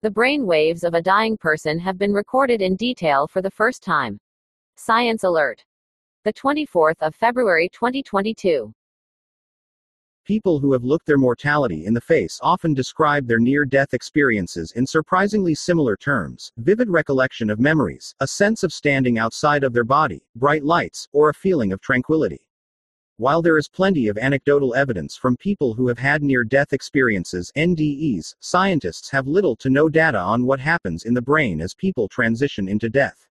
The brain waves of a dying person have been recorded in detail for the first time. Science Alert. The 24th of February 2022. People who have looked their mortality in the face often describe their near death experiences in surprisingly similar terms vivid recollection of memories, a sense of standing outside of their body, bright lights, or a feeling of tranquility. While there is plenty of anecdotal evidence from people who have had near death experiences, NDEs, scientists have little to no data on what happens in the brain as people transition into death.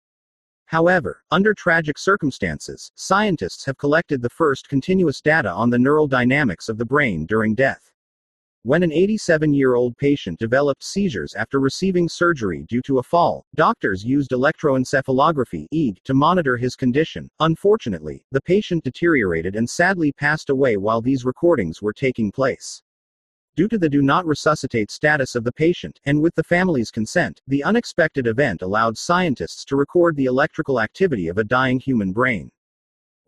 However, under tragic circumstances, scientists have collected the first continuous data on the neural dynamics of the brain during death. When an 87 year old patient developed seizures after receiving surgery due to a fall, doctors used electroencephalography EEG to monitor his condition. Unfortunately, the patient deteriorated and sadly passed away while these recordings were taking place. Due to the do not resuscitate status of the patient, and with the family's consent, the unexpected event allowed scientists to record the electrical activity of a dying human brain.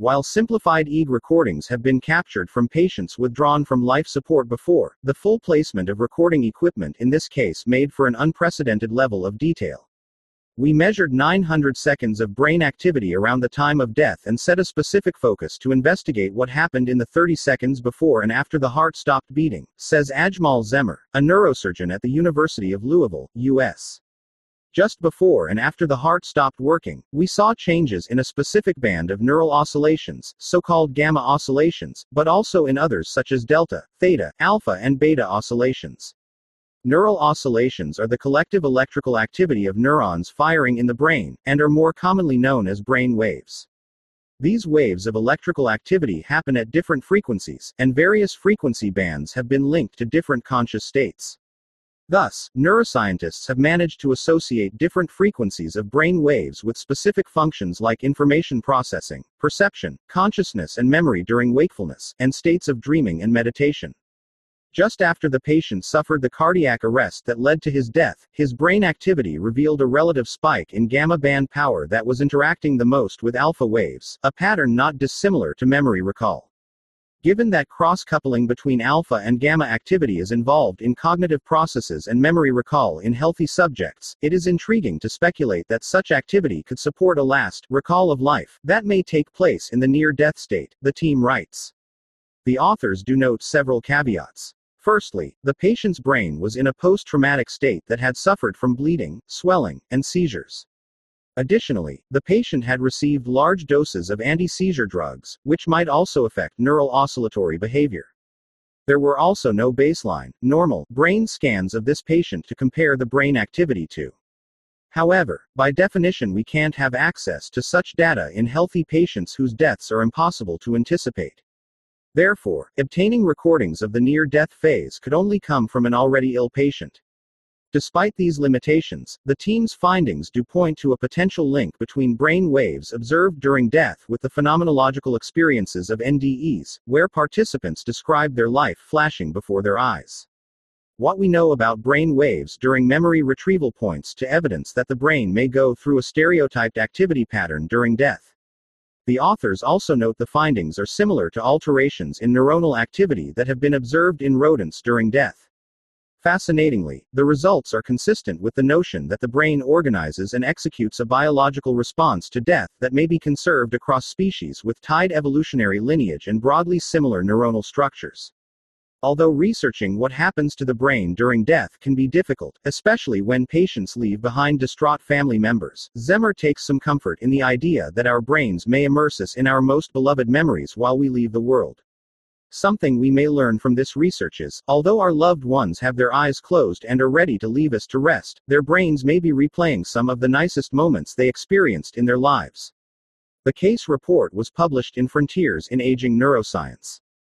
While simplified EEG recordings have been captured from patients withdrawn from life support before, the full placement of recording equipment in this case made for an unprecedented level of detail. We measured 900 seconds of brain activity around the time of death and set a specific focus to investigate what happened in the 30 seconds before and after the heart stopped beating, says Ajmal Zemmer, a neurosurgeon at the University of Louisville, U.S. Just before and after the heart stopped working, we saw changes in a specific band of neural oscillations, so called gamma oscillations, but also in others such as delta, theta, alpha, and beta oscillations. Neural oscillations are the collective electrical activity of neurons firing in the brain, and are more commonly known as brain waves. These waves of electrical activity happen at different frequencies, and various frequency bands have been linked to different conscious states. Thus, neuroscientists have managed to associate different frequencies of brain waves with specific functions like information processing, perception, consciousness, and memory during wakefulness, and states of dreaming and meditation. Just after the patient suffered the cardiac arrest that led to his death, his brain activity revealed a relative spike in gamma band power that was interacting the most with alpha waves, a pattern not dissimilar to memory recall. Given that cross coupling between alpha and gamma activity is involved in cognitive processes and memory recall in healthy subjects, it is intriguing to speculate that such activity could support a last recall of life that may take place in the near death state, the team writes. The authors do note several caveats. Firstly, the patient's brain was in a post traumatic state that had suffered from bleeding, swelling, and seizures. Additionally, the patient had received large doses of anti seizure drugs, which might also affect neural oscillatory behavior. There were also no baseline, normal, brain scans of this patient to compare the brain activity to. However, by definition, we can't have access to such data in healthy patients whose deaths are impossible to anticipate. Therefore, obtaining recordings of the near death phase could only come from an already ill patient. Despite these limitations, the team's findings do point to a potential link between brain waves observed during death with the phenomenological experiences of NDEs, where participants describe their life flashing before their eyes. What we know about brain waves during memory retrieval points to evidence that the brain may go through a stereotyped activity pattern during death. The authors also note the findings are similar to alterations in neuronal activity that have been observed in rodents during death. Fascinatingly, the results are consistent with the notion that the brain organizes and executes a biological response to death that may be conserved across species with tied evolutionary lineage and broadly similar neuronal structures. Although researching what happens to the brain during death can be difficult, especially when patients leave behind distraught family members, Zemmer takes some comfort in the idea that our brains may immerse us in our most beloved memories while we leave the world. Something we may learn from this research is although our loved ones have their eyes closed and are ready to leave us to rest, their brains may be replaying some of the nicest moments they experienced in their lives. The case report was published in Frontiers in Aging Neuroscience.